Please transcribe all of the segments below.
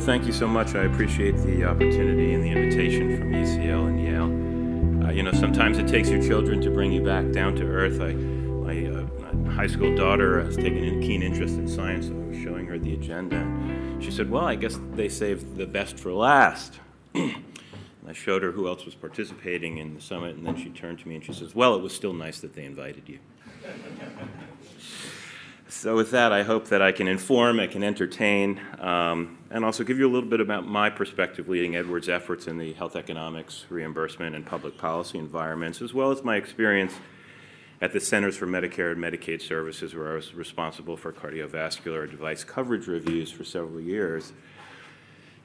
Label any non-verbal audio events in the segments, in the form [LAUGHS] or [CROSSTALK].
Well, thank you so much. I appreciate the opportunity and the invitation from UCL and Yale. Uh, you know, sometimes it takes your children to bring you back down to earth. I, my uh, high school daughter has taken a keen interest in science, so I was showing her the agenda. She said, Well, I guess they saved the best for last. [CLEARS THROAT] I showed her who else was participating in the summit, and then she turned to me and she says, Well, it was still nice that they invited you. [LAUGHS] so, with that, I hope that I can inform, I can entertain, um, and also give you a little bit about my perspective leading Edwards' efforts in the health economics, reimbursement, and public policy environments, as well as my experience at the Centers for Medicare and Medicaid Services, where I was responsible for cardiovascular device coverage reviews for several years.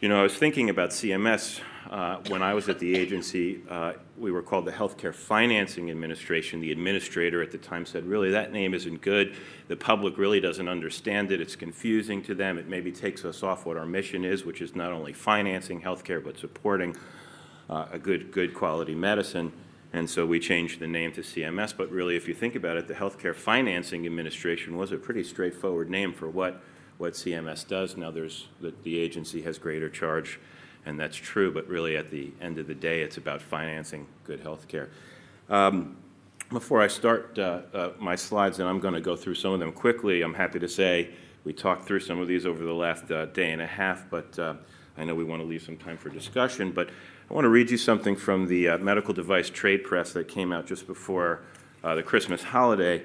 You know, I was thinking about CMS uh, when I was at the agency. Uh, we were called the Healthcare Financing Administration. The administrator at the time said, really, that name isn't good. The public really doesn't understand it. It's confusing to them. It maybe takes us off what our mission is, which is not only financing healthcare, but supporting uh, a good, good quality medicine. And so we changed the name to CMS. But really, if you think about it, the Healthcare Financing Administration was a pretty straightforward name for what what CMS does. Now, there's the, the agency has greater charge, and that's true. But really, at the end of the day, it's about financing good health care. Um, before I start uh, uh, my slides, and I'm going to go through some of them quickly, I'm happy to say we talked through some of these over the last uh, day and a half, but uh, I know we want to leave some time for discussion. But I want to read you something from the uh, medical device trade press that came out just before uh, the Christmas holiday.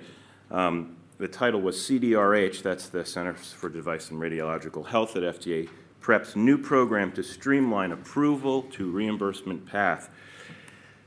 Um, the title was CDRH, that's the Centers for Device and Radiological Health at FDA, PREP's new program to streamline approval to reimbursement path.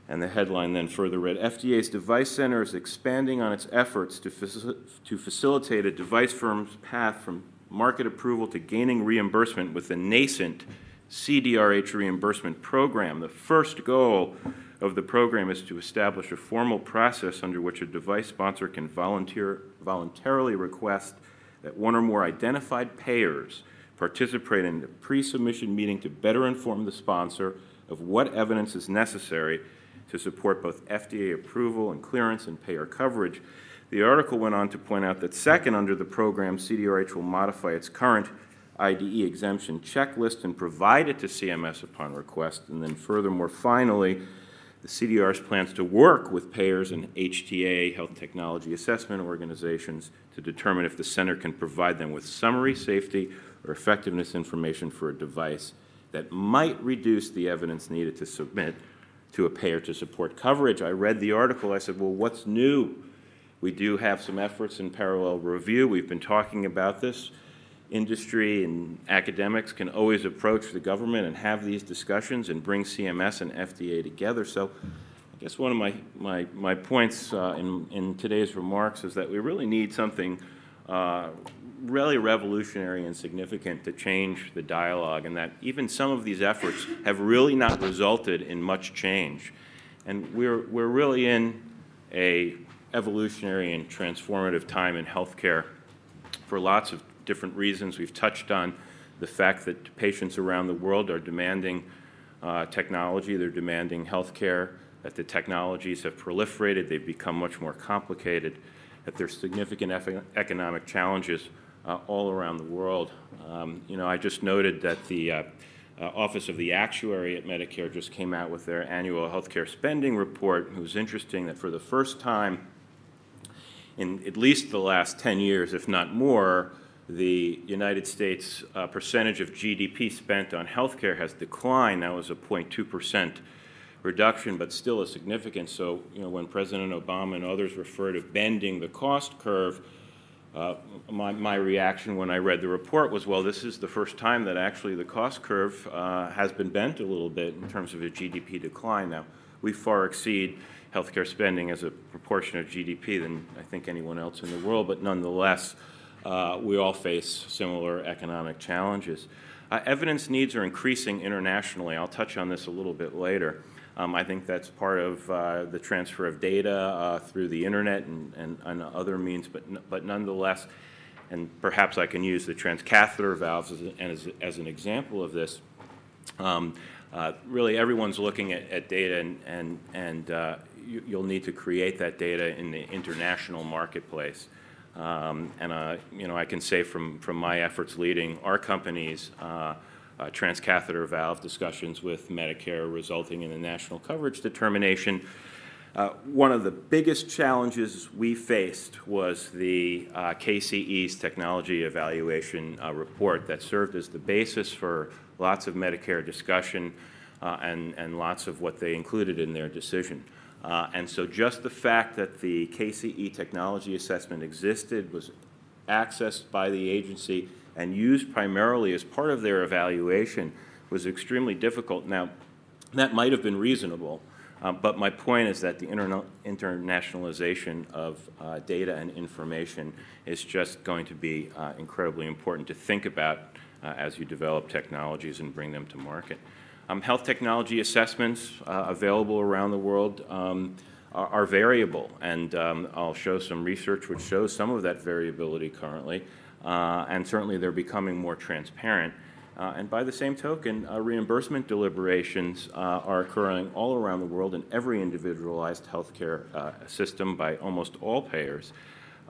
And the headline then further read FDA's Device Center is expanding on its efforts to, faci- to facilitate a device firm's path from market approval to gaining reimbursement with the nascent CDRH reimbursement program. The first goal of the program is to establish a formal process under which a device sponsor can volunteer, voluntarily request that one or more identified payers participate in a pre submission meeting to better inform the sponsor of what evidence is necessary to support both FDA approval and clearance and payer coverage. The article went on to point out that, second, under the program, CDRH will modify its current IDE exemption checklist and provide it to CMS upon request. And then, furthermore, finally, the CDR's plans to work with payers and HTA, health technology assessment organizations, to determine if the center can provide them with summary safety or effectiveness information for a device that might reduce the evidence needed to submit to a payer to support coverage. I read the article. I said, well, what's new? We do have some efforts in parallel review. We've been talking about this industry and academics can always approach the government and have these discussions and bring CMS and FDA together. So I guess one of my, my, my points uh, in, in today's remarks is that we really need something uh, really revolutionary and significant to change the dialogue, and that even some of these efforts have really not resulted in much change. And we're, we're really in a evolutionary and transformative time in healthcare for lots of different reasons. We've touched on the fact that patients around the world are demanding uh, technology, they're demanding health care, that the technologies have proliferated, they've become much more complicated, that there's significant economic challenges uh, all around the world. Um, you know, I just noted that the uh, uh, Office of the Actuary at Medicare just came out with their annual healthcare spending report. It was interesting that for the first time in at least the last 10 years, if not more, the United States uh, percentage of GDP spent on healthcare has declined. That was a 0.2% reduction, but still a significant. So, you know, when President Obama and others refer to bending the cost curve, uh, my, my, reaction when I read the report was, well, this is the first time that actually the cost curve uh, has been bent a little bit in terms of a GDP decline. Now, we far exceed healthcare spending as a proportion of GDP than I think anyone else in the world, but nonetheless, uh, we all face similar economic challenges. Uh, evidence needs are increasing internationally. I'll touch on this a little bit later. Um, I think that's part of uh, the transfer of data uh, through the internet and, and, and, other means, but, but nonetheless, and perhaps I can use the transcatheter valves as, as, as an example of this. Um, uh, really, everyone's looking at, at data, and, and, and uh, you, will need to create that data in the international marketplace. Um, and uh, you know, I can say from, my efforts leading our company's uh, uh, transcatheter valve discussions with Medicare, resulting in a national coverage determination. One of the biggest challenges we faced was the KCE's technology evaluation report that served as the basis for lots of Medicare discussion and, and lots of what they included in their decision. Uh, and so just the fact that the KCE technology assessment existed, was accessed by the agency, and used primarily as part of their evaluation was extremely difficult. Now, that might have been reasonable, um, but my point is that the interna- internationalization of uh, data and information is just going to be uh, incredibly important to think about uh, as you develop technologies and bring them to market. Um, health technology assessments uh, available around the world um, are, are, variable, and um, I'll show some research which shows some of that variability currently, uh, and certainly they're becoming more transparent. Uh, and by the same token, uh, reimbursement deliberations uh, are occurring all around the world in every individualized healthcare uh, system by almost all payers.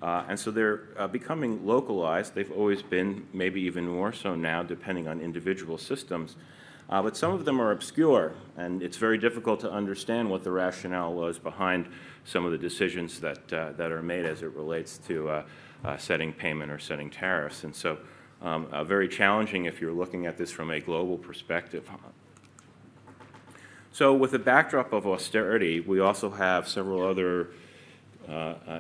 And so they're becoming localized. They've always been, maybe even more so now, depending on individual systems. Uh, but some of them are obscure, and it's very difficult to understand what the rationale was behind some of the decisions that, uh, that are made as it relates to uh, uh setting payment or setting tariffs. And so, um, uh, very challenging if you're looking at this from a global perspective. So, with the backdrop of austerity, we also have several other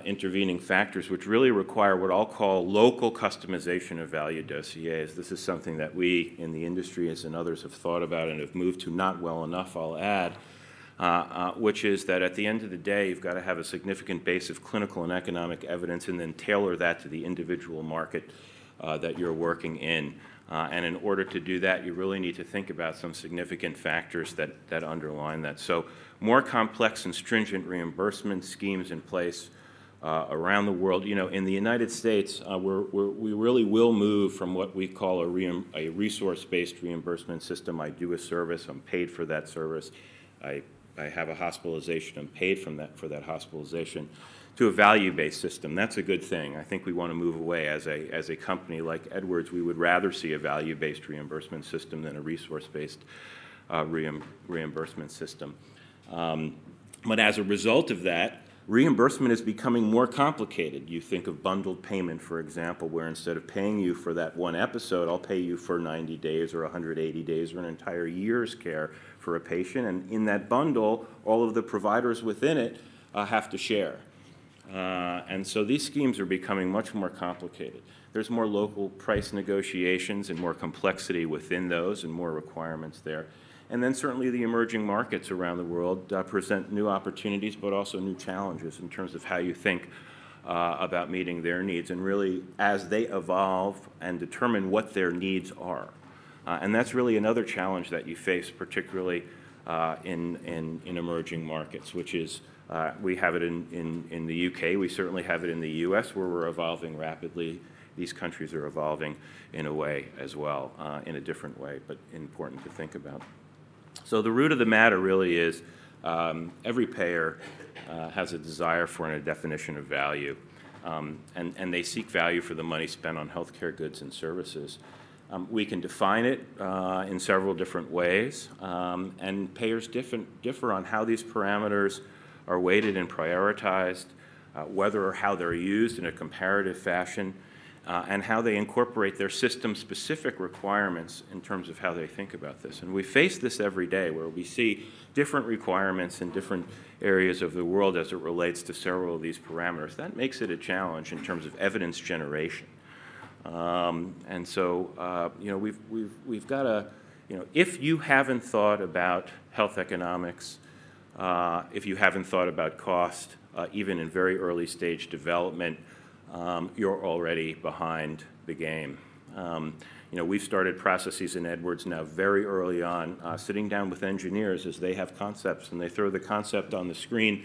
intervening factors, which really require what I'll call local customization of value dossiers. This is something that we in the industry, as and others, have thought about and have moved to not well enough, I'll add, uh, uh, which is that at the end of the day, you've got to have a significant base of clinical and economic evidence and then tailor that to the individual market uh, that you're working in. Uh, and in order to do that, you really need to think about some significant factors that, that underline that. So more complex and stringent reimbursement schemes in place uh, around the world. You know, in the United States, uh, we're, we're, we really will move from what we call a, a resource-based reimbursement system. I do a service, I'm paid for that service. I, I have a hospitalization, I'm paid from that for that hospitalization. To a value-based system, that's a good thing. I think we want to move away as a as a company like Edwards. We would rather see a value-based reimbursement system than a resource-based uh, reimbursement system. Um, but as a result of that, reimbursement is becoming more complicated. You think of bundled payment, for example, where instead of paying you for that one episode, I'll pay you for 90 days or 180 days or an entire year's care for a patient. And in that bundle, all of the providers within it uh, have to share. Uh, and so these schemes are becoming much more complicated. There's more local price negotiations and more complexity within those and more requirements there. And then certainly the emerging markets around the world uh, present new opportunities, but also new challenges in terms of how you think uh, about meeting their needs, and really as they evolve and determine what their needs are. Uh, and that's really another challenge that you face, particularly uh, in, in, in, emerging markets, which is uh, we have it in, in, the UK, we certainly have it in the US, where we're evolving rapidly. These countries are evolving in a way as well, uh, in a different way, but important to think about. So the root of the matter really is um, every payer uh, has a desire for and a definition of value, um, and, and they seek value for the money spent on healthcare goods and services. Um, we can define it in several different ways, and payers differ on how these parameters are weighted and prioritized, uh, whether or how they're used in a comparative fashion, uh, and how they incorporate their system specific requirements in terms of how they think about this. And we face this every day where we see different requirements in different areas of the world as it relates to several of these parameters. That makes it a challenge in terms of evidence generation. Um, and so, uh, you know, we've, we've, we've got to, you know, if you haven't thought about health economics, uh, if you haven't thought about cost, uh, even in very early stage development, um, you're already behind the game. Um, you know, we've started processes in Edwards now very early on, uh, sitting down with engineers as they have concepts and they throw the concept on the screen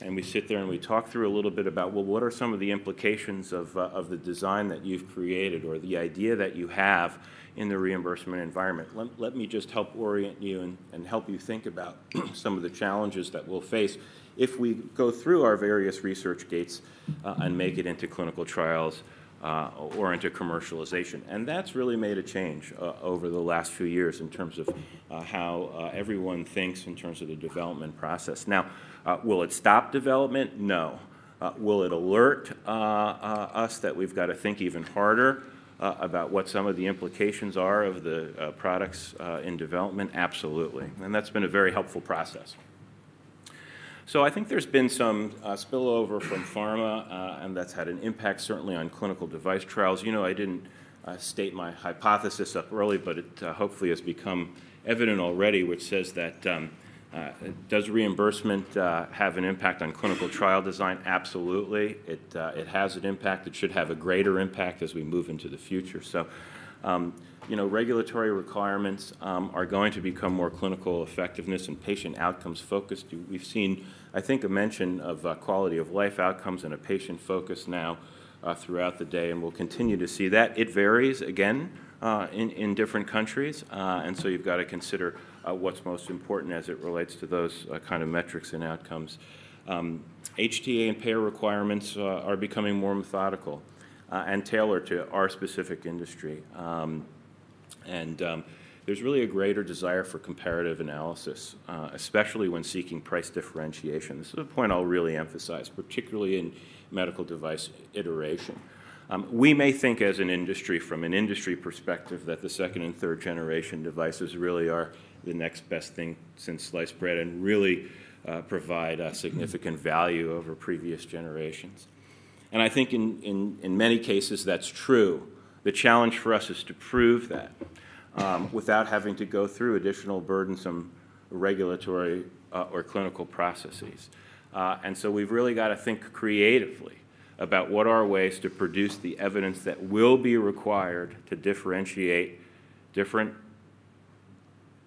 and we sit there and we talk through a little bit about, well, what are some of the implications of, uh, of the design that you've created or the idea that you have in the reimbursement environment. Let, let me just help orient you and, and help you think about [CLEARS THROAT] some of the challenges that we'll face if we go through our various research gates uh, and make it into clinical trials uh, or into commercialization. And that's really made a change uh, over the last few years in terms of uh, how uh, everyone thinks in terms of the development process. Now, uh, will it stop development? No. Uh, will it alert us that we've got to think even harder about what some of the implications are of the products in development? Absolutely. And that's been a very helpful process. So I think there's been some uh, spillover from pharma, uh, and that's had an impact certainly on clinical device trials. You know, I didn't uh, state my hypothesis up early, but it uh, hopefully has become evident already, which says that um, uh, does reimbursement uh, have an impact on clinical trial design? Absolutely. It, it has an impact. It should have a greater impact as we move into the future. So um, you know, regulatory requirements um, are going to become more clinical effectiveness and patient outcomes focused. We've seen, I think, a mention of uh, quality of life outcomes and a patient focus now uh, throughout the day, and we'll continue to see that. It varies again uh, in, in different countries, uh, and so you've got to consider uh, what's most important as it relates to those uh, kind of metrics and outcomes. Um, HTA and payer requirements are becoming more methodical and tailored to our specific industry. Um, and um, there's really a greater desire for comparative analysis, uh, especially when seeking price differentiation. This is a point I'll really emphasize, particularly in medical device iteration. Um, we may think as an industry, from an industry perspective, that the second and third generation devices really are the next best thing since sliced bread and really uh, provide significant value over previous generations. And I think in, in, in many cases that's true. The challenge for us is to prove that um, without having to go through additional burdensome regulatory uh, or clinical processes. Uh, and so we've really got to think creatively about what are ways to produce the evidence that will be required to differentiate different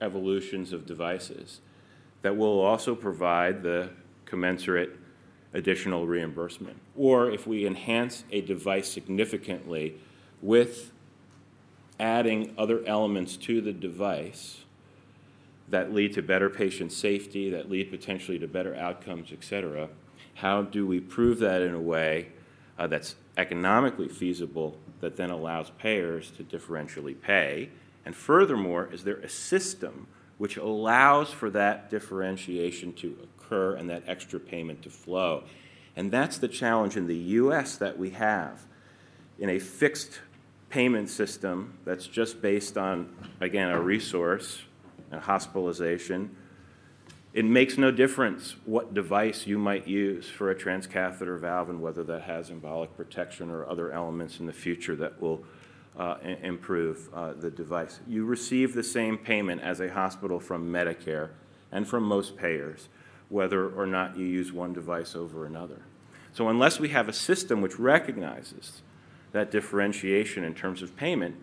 evolutions of devices that will also provide the commensurate additional reimbursement. Or if we enhance a device significantly with adding other elements to the device that lead to better patient safety, that lead potentially to better outcomes, et cetera. How do we prove that in a way uh, that's economically feasible that then allows payers to differentially pay? And furthermore, is there a system which allows for that differentiation to occur and that extra payment to flow? And that's the challenge in the US that we have. In a fixed payment system that's just based on, again, a resource, and hospitalization, it makes no difference what device you might use for a transcatheter valve and whether that has embolic protection or other elements in the future that will uh, improve uh, the device. You receive the same payment as a hospital from Medicare and from most payers, whether or not you use one device over another. So, unless we have a system which recognizes that differentiation in terms of payment.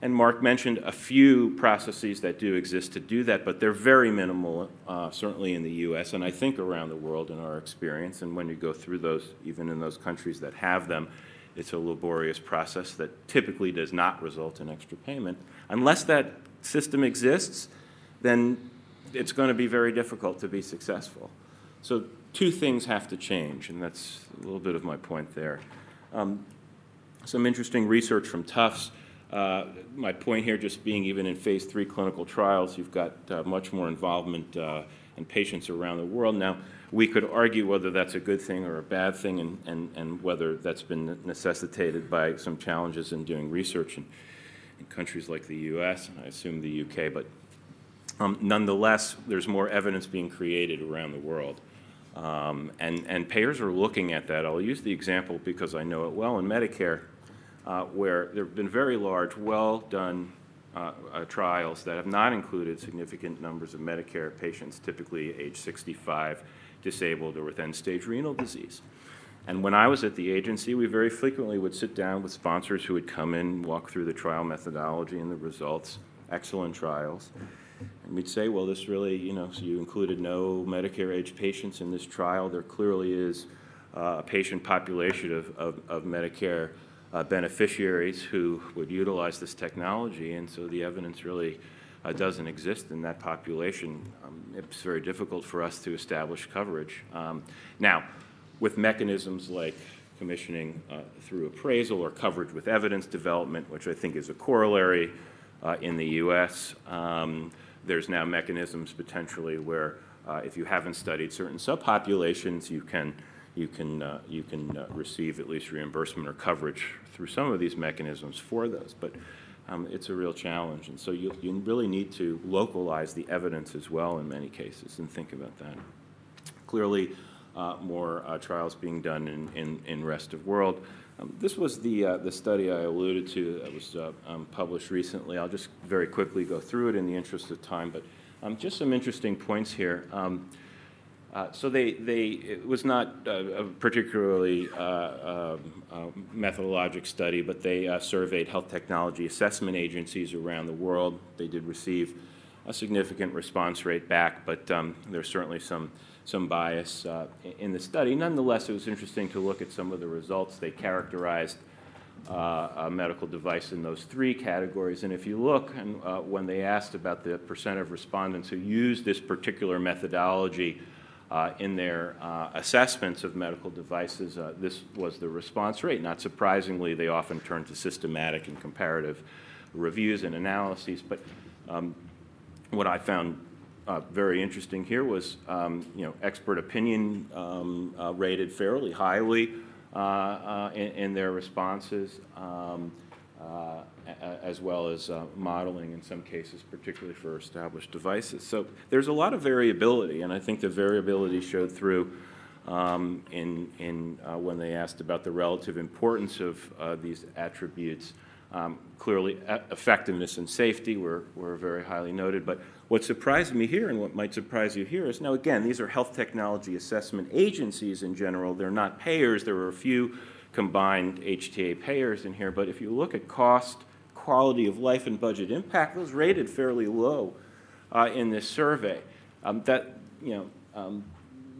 And Mark mentioned a few processes that do exist to do that, but they're very minimal, uh, certainly in the US and I think around the world in our experience. And when you go through those, even in those countries that have them, it's a laborious process that typically does not result in extra payment. Unless that system exists, then it's going to be very difficult to be successful. So, two things have to change, and that's a little bit of my point there. Um, some interesting research from Tufts. Uh, my point here just being even in phase three clinical trials, you've got uh, much more involvement uh, in patients around the world. Now, we could argue whether that's a good thing or a bad thing and, and, and whether that's been necessitated by some challenges in doing research in, in countries like the US, and I assume the UK, but um, nonetheless, there's more evidence being created around the world. Um, and, and payers are looking at that. I'll use the example because I know it well in Medicare uh, where there have been very large, well done uh, uh, trials that have not included significant numbers of Medicare patients, typically age 65, disabled, or with end stage renal disease. And when I was at the agency, we very frequently would sit down with sponsors who would come in, walk through the trial methodology and the results, excellent trials. And we'd say, well, this really, you know, so you included no Medicare age patients in this trial. There clearly is uh, a patient population of, of, of Medicare uh, beneficiaries who would utilize this technology, and so the evidence really uh, doesn't exist in that population. Um, it's very difficult for us to establish coverage. Um, now, with mechanisms like commissioning uh, through appraisal or coverage with evidence development, which I think is a corollary uh, in the U.S. Um, there's now mechanisms potentially where uh, if you haven't studied certain subpopulations, you can you can uh, you can uh, receive at least reimbursement or coverage through some of these mechanisms for those. But um, it's a real challenge, and so you you really need to localize the evidence as well in many cases and think about that. Clearly, uh, more uh, trials being done in in, in rest of world. Um, this was the uh, the study I alluded to that was um, published recently. I'll just very quickly go through it in the interest of time, but um, just some interesting points here. Uh, so they, they, it was not a particularly uh, um, methodologic study, but they uh, surveyed health technology assessment agencies around the world. They did receive a significant response rate back, but um, there's certainly some, some bias uh, in the study. Nonetheless, it was interesting to look at some of the results. They characterized uh, a medical device in those three categories. And if you look, and uh, when they asked about the percent of respondents who used this particular methodology uh, in their uh, assessments of medical devices, uh, this was the response rate. Not surprisingly, they often turn to systematic and comparative reviews and analyses. But um, what I found uh, very interesting here was, um, you know, expert opinion um, rated fairly highly. Uh, uh, in, in, their responses, um, uh, as well as modeling in some cases, particularly for established devices. So there's a lot of variability, and I think the variability showed through um, in, in when they asked about the relative importance of these attributes. Um, clearly, effectiveness and safety were, were very highly noted, but what surprised me here and what might surprise you here is now, again, these are health technology assessment agencies in general. They're not payers. There are a few combined HTA payers in here. But if you look at cost, quality of life, and budget impact, those rated fairly low uh, in this survey. Um, that, you know, um,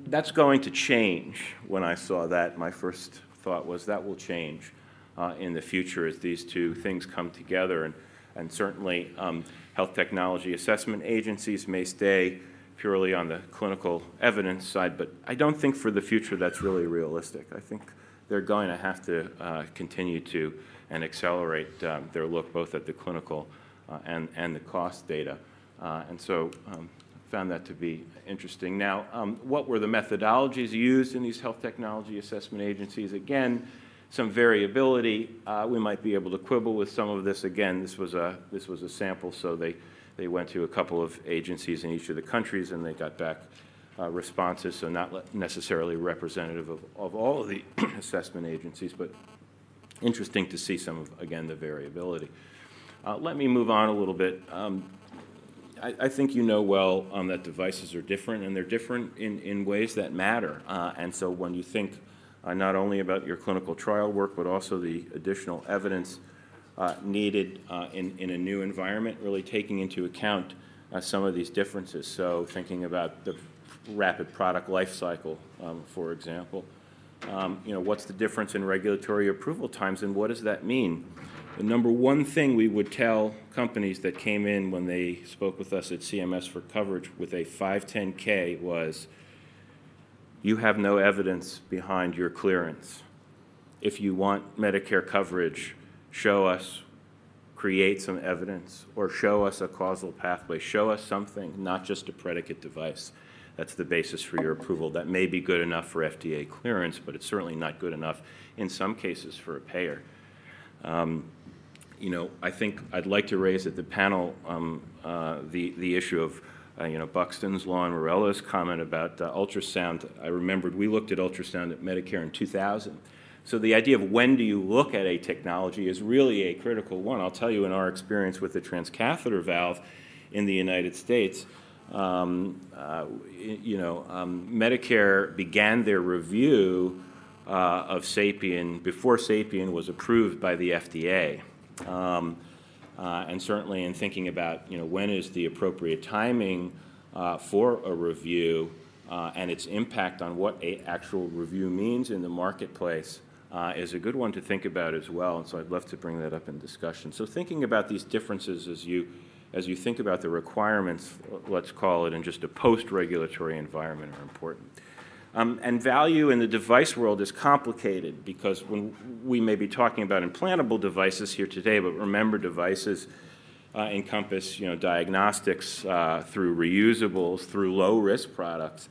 that's going to change when I saw that. My first thought was that will change uh, in the future as these two things come together. And, and certainly, um, health technology assessment agencies may stay purely on the clinical evidence side, but I don't think for the future that's really realistic. I think they're going to have to uh, continue to and accelerate um, their look both at the clinical uh, and, and the cost data. Uh, and so um, found that to be interesting. Now, um, what were the methodologies used in these health technology assessment agencies? Again, some variability. Uh, we might be able to quibble with some of this. Again, this was a, this was a sample, so they, they went to a couple of agencies in each of the countries and they got back uh, responses, so not necessarily representative of, of all of the [CLEARS THROAT] assessment agencies, but interesting to see some of, again, the variability. Uh, let me move on a little bit. Um, I, I, think you know well um, that devices are different, and they're different in, in ways that matter. Uh, and so when you think uh, not only about your clinical trial work, but also the additional evidence uh, needed uh, in, in a new environment, really taking into account some of these differences. So thinking about the rapid product life cycle, um, for example. Um, you know, what's the difference in regulatory approval times and what does that mean? The number one thing we would tell companies that came in when they spoke with us at CMS for coverage with a 510K was you have no evidence behind your clearance. If you want Medicare coverage, show us, create some evidence, or show us a causal pathway. Show us something, not just a predicate device. That's the basis for your approval. That may be good enough for FDA clearance, but it's certainly not good enough in some cases for a payer. Um, you know, I think I'd like to raise at the panel um, uh, the, the issue of uh, you know, Buxton's law and Morello's comment about uh, ultrasound. I remembered we looked at ultrasound at Medicare in 2000. So the idea of when do you look at a technology is really a critical one. I'll tell you in our experience with the transcatheter valve in the United States, you know, um, Medicare began their review uh, of SAPIEN before SAPIEN was approved by the FDA. Um, uh, and certainly in thinking about you know when is the appropriate timing uh, for a review uh, and its impact on what a actual review means in the marketplace uh, is a good one to think about as well. And so I'd love to bring that up in discussion. So thinking about these differences as you as you think about the requirements, let's call it, in just a post-regulatory environment are important. Um, and value in the device world is complicated because when we may be talking about implantable devices here today, but remember devices uh, encompass you know, diagnostics uh, through reusables, through low-risk products.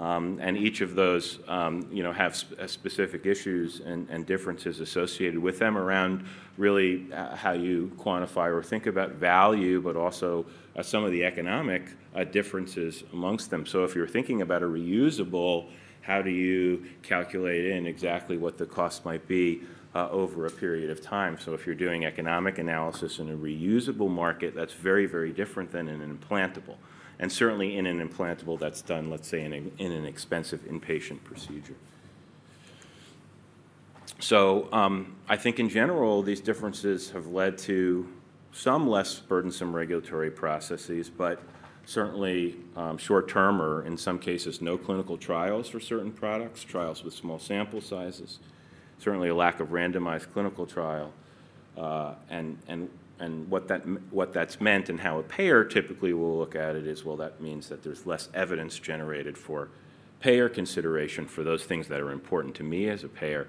Um, and each of those um, you know, have sp- uh, specific issues and, and, differences associated with them around really uh, how you quantify or think about value, but also uh, some of the economic uh, differences amongst them. So if you're thinking about a reusable, how do you calculate in exactly what the cost might be uh, over a period of time? So if you're doing economic analysis in a reusable market, that's very, very different than in an implantable. And certainly in an implantable that's done, let's say, in, a, in an expensive inpatient procedure. So um, I think in general, these differences have led to some less burdensome regulatory processes, but certainly um, short term or in some cases no clinical trials for certain products, trials with small sample sizes, certainly a lack of randomized clinical trial, uh, and, and, and what, that, what that's meant and how a payer typically will look at it is well, that means that there's less evidence generated for payer consideration for those things that are important to me as a payer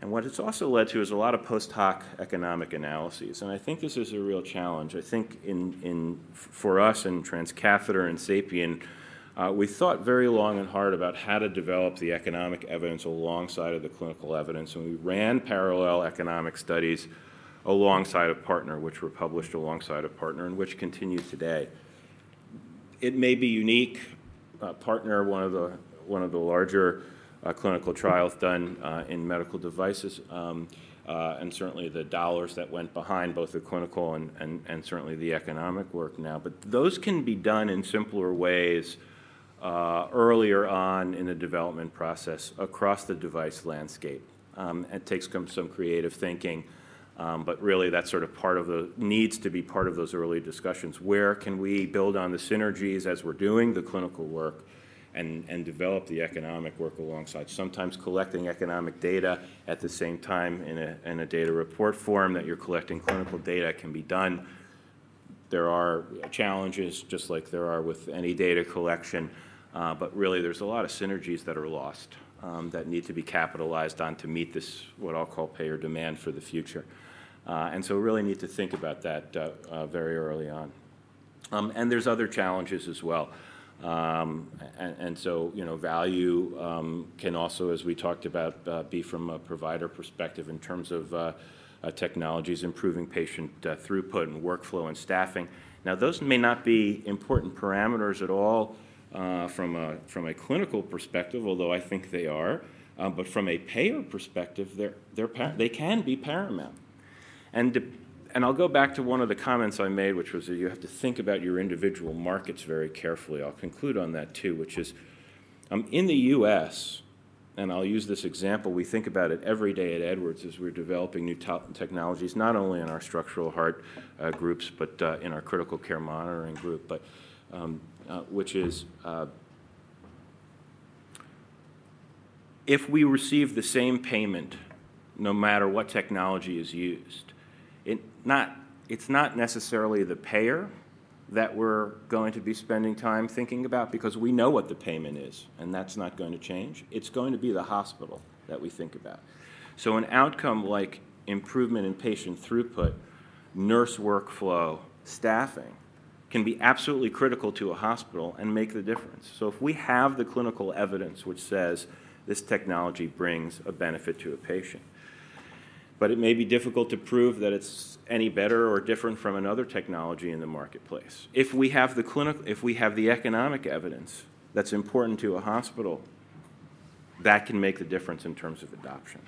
and what it's also led to is a lot of post hoc economic analyses. And I think this is a real challenge. I think in, in, for us in transcatheter and sapien, uh, we thought very long and hard about how to develop the economic evidence alongside of the clinical evidence. And we ran parallel economic studies alongside of Partner, which were published alongside of Partner and which continue today. It may be unique. Uh, Partner, one of the, one of the larger uh, clinical trials done uh, in medical devices, um, uh, and certainly the dollars that went behind both the clinical and, and, and certainly the economic work now. But those can be done in simpler ways uh, earlier on in the development process across the device landscape. Um, it takes some, some creative thinking. Um, but really, that's sort of part of the needs to be part of those early discussions. Where can we build on the synergies as we're doing the clinical work and, develop the economic work alongside. Sometimes collecting economic data at the same time in a, in a data report form that you're collecting clinical data can be done. There are challenges, just like there are with any data collection, uh, but really there's a lot of synergies that are lost um, that need to be capitalized on to meet this, what I'll call payer demand for the future. Uh, and so we really need to think about that uh, uh very early on. Um, and there's other challenges as well. Um, and, and, so, you know, value um, can also, as we talked about, uh, be from a provider perspective in terms of uh, uh, technologies improving patient uh, throughput and workflow and staffing. Now, those may not be important parameters at all uh, from, a, from a clinical perspective, although I think they are. But from a payer perspective, they're, they're they can be paramount. And and I'll go back to one of the comments I made, which was that you have to think about your individual markets very carefully. I'll conclude on that too, which is um, in the US, and I'll use this example, we think about it every day at Edwards as we're developing new technologies, not only in our structural heart uh, groups, but uh, in our critical care monitoring group, but um, uh, which is uh, if we receive the same payment, no matter what technology is used, not, it's not necessarily the payer that we're going to be spending time thinking about because we know what the payment is, and that's not going to change. It's going to be the hospital that we think about. So, an outcome like improvement in patient throughput, nurse workflow, staffing can be absolutely critical to a hospital and make the difference. So, if we have the clinical evidence which says this technology brings a benefit to a patient, but it may be difficult to prove that it's any better or different from another technology in the marketplace. If we have the clinical, if we have the economic evidence that's important to a hospital, that can make the difference in terms of adoption.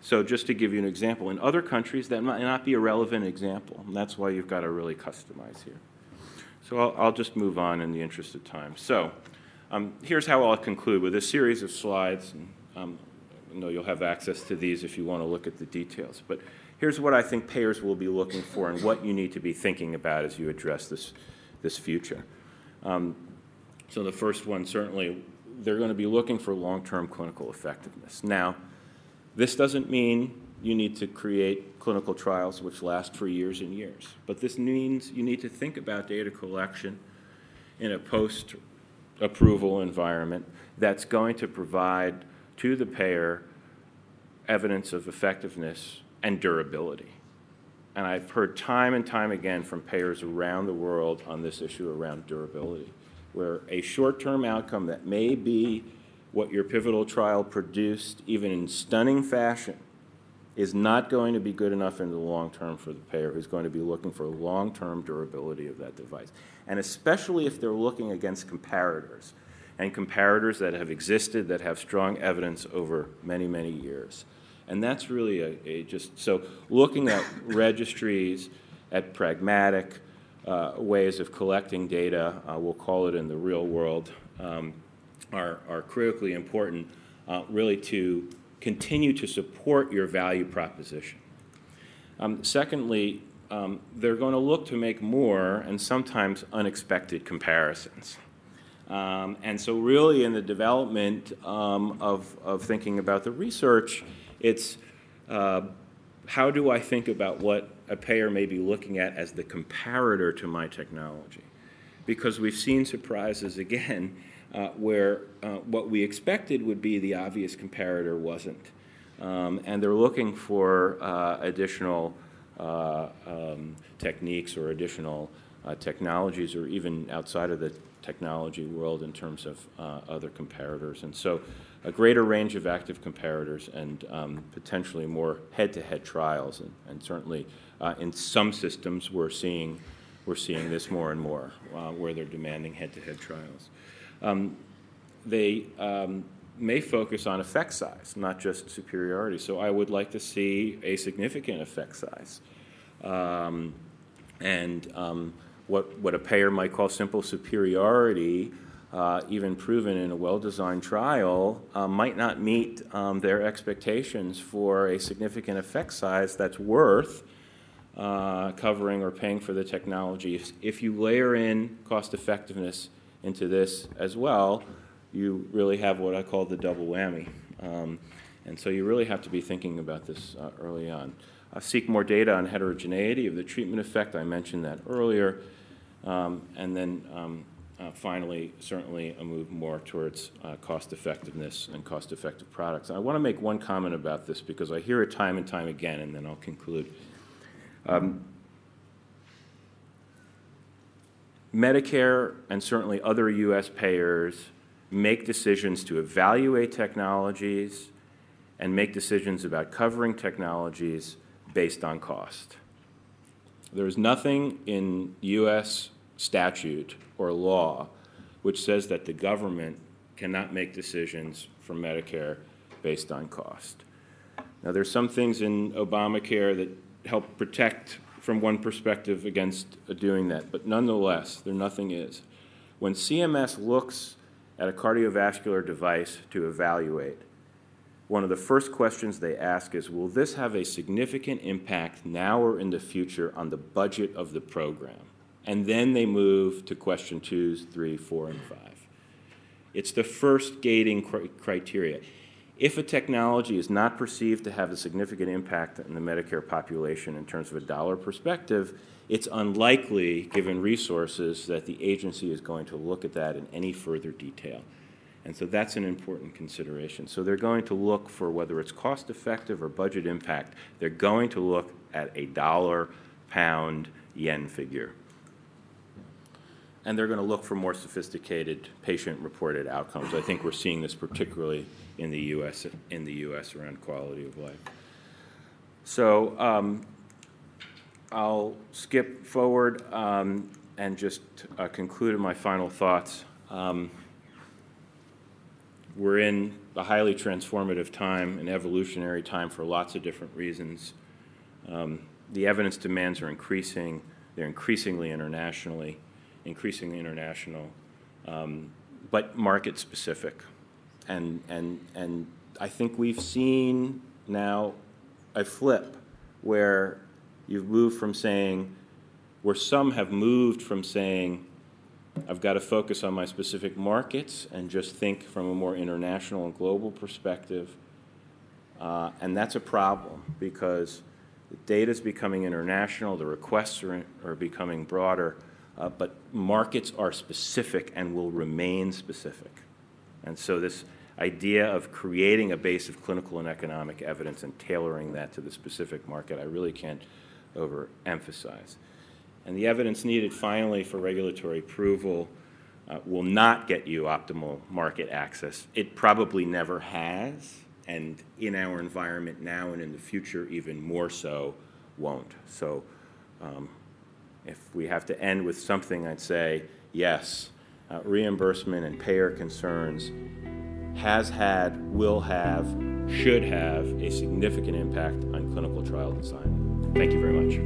So just to give you an example, in other countries that might not be a relevant example, and that's why you've got to really customize here. So I'll, I'll just move on in the interest of time. So um, here's how I'll conclude with a series of slides. And, um, know you'll have access to these if you want to look at the details. But here's what I think payers will be looking for and what you need to be thinking about as you address this, this future. Um, so the first one, certainly, they're going to be looking for long-term clinical effectiveness. Now, this doesn't mean you need to create clinical trials which last for years and years, but this means you need to think about data collection in a post approval environment that's going to provide to the payer evidence of effectiveness and durability. And I've heard time and time again from payers around the world on this issue around durability, where a short-term outcome that may be what your pivotal trial produced, even in stunning fashion, is not going to be good enough in the long term for the payer who's going to be looking for long-term durability of that device. And especially if they're looking against comparators, and comparators that have existed, that have strong evidence over many, many years. And that's really a, a just so looking at [LAUGHS] registries, at pragmatic uh, ways of collecting data, uh, we'll call it in the real world, um, are, are critically important uh, really to continue to support your value proposition. Um, secondly, um, they're going to look to make more and sometimes unexpected comparisons. Um, and so, really, in the development um, of, of thinking about the research, it's uh, how do I think about what a payer may be looking at as the comparator to my technology? Because we've seen surprises again uh, where uh, what we expected would be the obvious comparator wasn't. Um, and they're looking for uh, additional uh, um, techniques or additional uh, technologies or even outside of the technology world in terms of uh, other comparators. And so a greater range of active comparators and um, potentially more head-to-head trials. And, and certainly in some systems we're seeing, we're seeing this more and more where they're demanding head-to-head trials. Um, they um, may focus on effect size, not just superiority. So I would like to see a significant effect size. Um, and um, what, what a payer might call simple superiority, uh, even proven in a well designed trial, uh, might not meet um, their expectations for a significant effect size that's worth uh, covering or paying for the technology. If, if you layer in cost effectiveness into this as well, you really have what I call the double whammy. Um, and so you really have to be thinking about this uh, early on. Seek more data on heterogeneity of the treatment effect. I mentioned that earlier. Um, and then um, uh, finally, certainly a move more towards uh, cost effectiveness and cost effective products. I want to make one comment about this because I hear it time and time again, and then I'll conclude. Um, Medicare and certainly other U.S. payers make decisions to evaluate technologies and make decisions about covering technologies based on cost. There is nothing in U.S. statute or law which says that the government cannot make decisions for Medicare based on cost. Now, there's some things in Obamacare that help protect from one perspective against doing that, but nonetheless, there nothing is. When CMS looks at a cardiovascular device to evaluate, one of the first questions they ask is Will this have a significant impact now or in the future on the budget of the program? And then they move to question twos, three, four, and five. It's the first gating criteria. If a technology is not perceived to have a significant impact in the Medicare population in terms of a dollar perspective, it's unlikely, given resources, that the agency is going to look at that in any further detail. And so that's an important consideration. So they're going to look for whether it's cost effective or budget impact. They're going to look at a dollar, pound, yen figure and they're going to look for more sophisticated patient-reported outcomes. I think we're seeing this particularly in the U.S. in the U.S. around quality of life. So um, I'll skip forward um, and just uh, conclude my final thoughts. Um, we're in a highly transformative time, an evolutionary time for lots of different reasons. The evidence demands are increasing. They're increasingly internationally increasingly international, um, but market specific. And, and, and I think we've seen now a flip where you've moved from saying, where some have moved from saying, I've got to focus on my specific markets and just think from a more international and global perspective. Uh, and that's a problem because the data is becoming international, the requests are, are becoming broader, uh, but markets are specific and will remain specific. And so this idea of creating a base of clinical and economic evidence and tailoring that to the specific market, I really can't overemphasize. And the evidence needed finally for regulatory approval uh, will not get you optimal market access. It probably never has, and in our environment now and in the future, even more so, won't. So um, if we have to end with something, I'd say yes, uh, reimbursement and payer concerns has had, will have, should have a significant impact on clinical trial design. Thank you very much.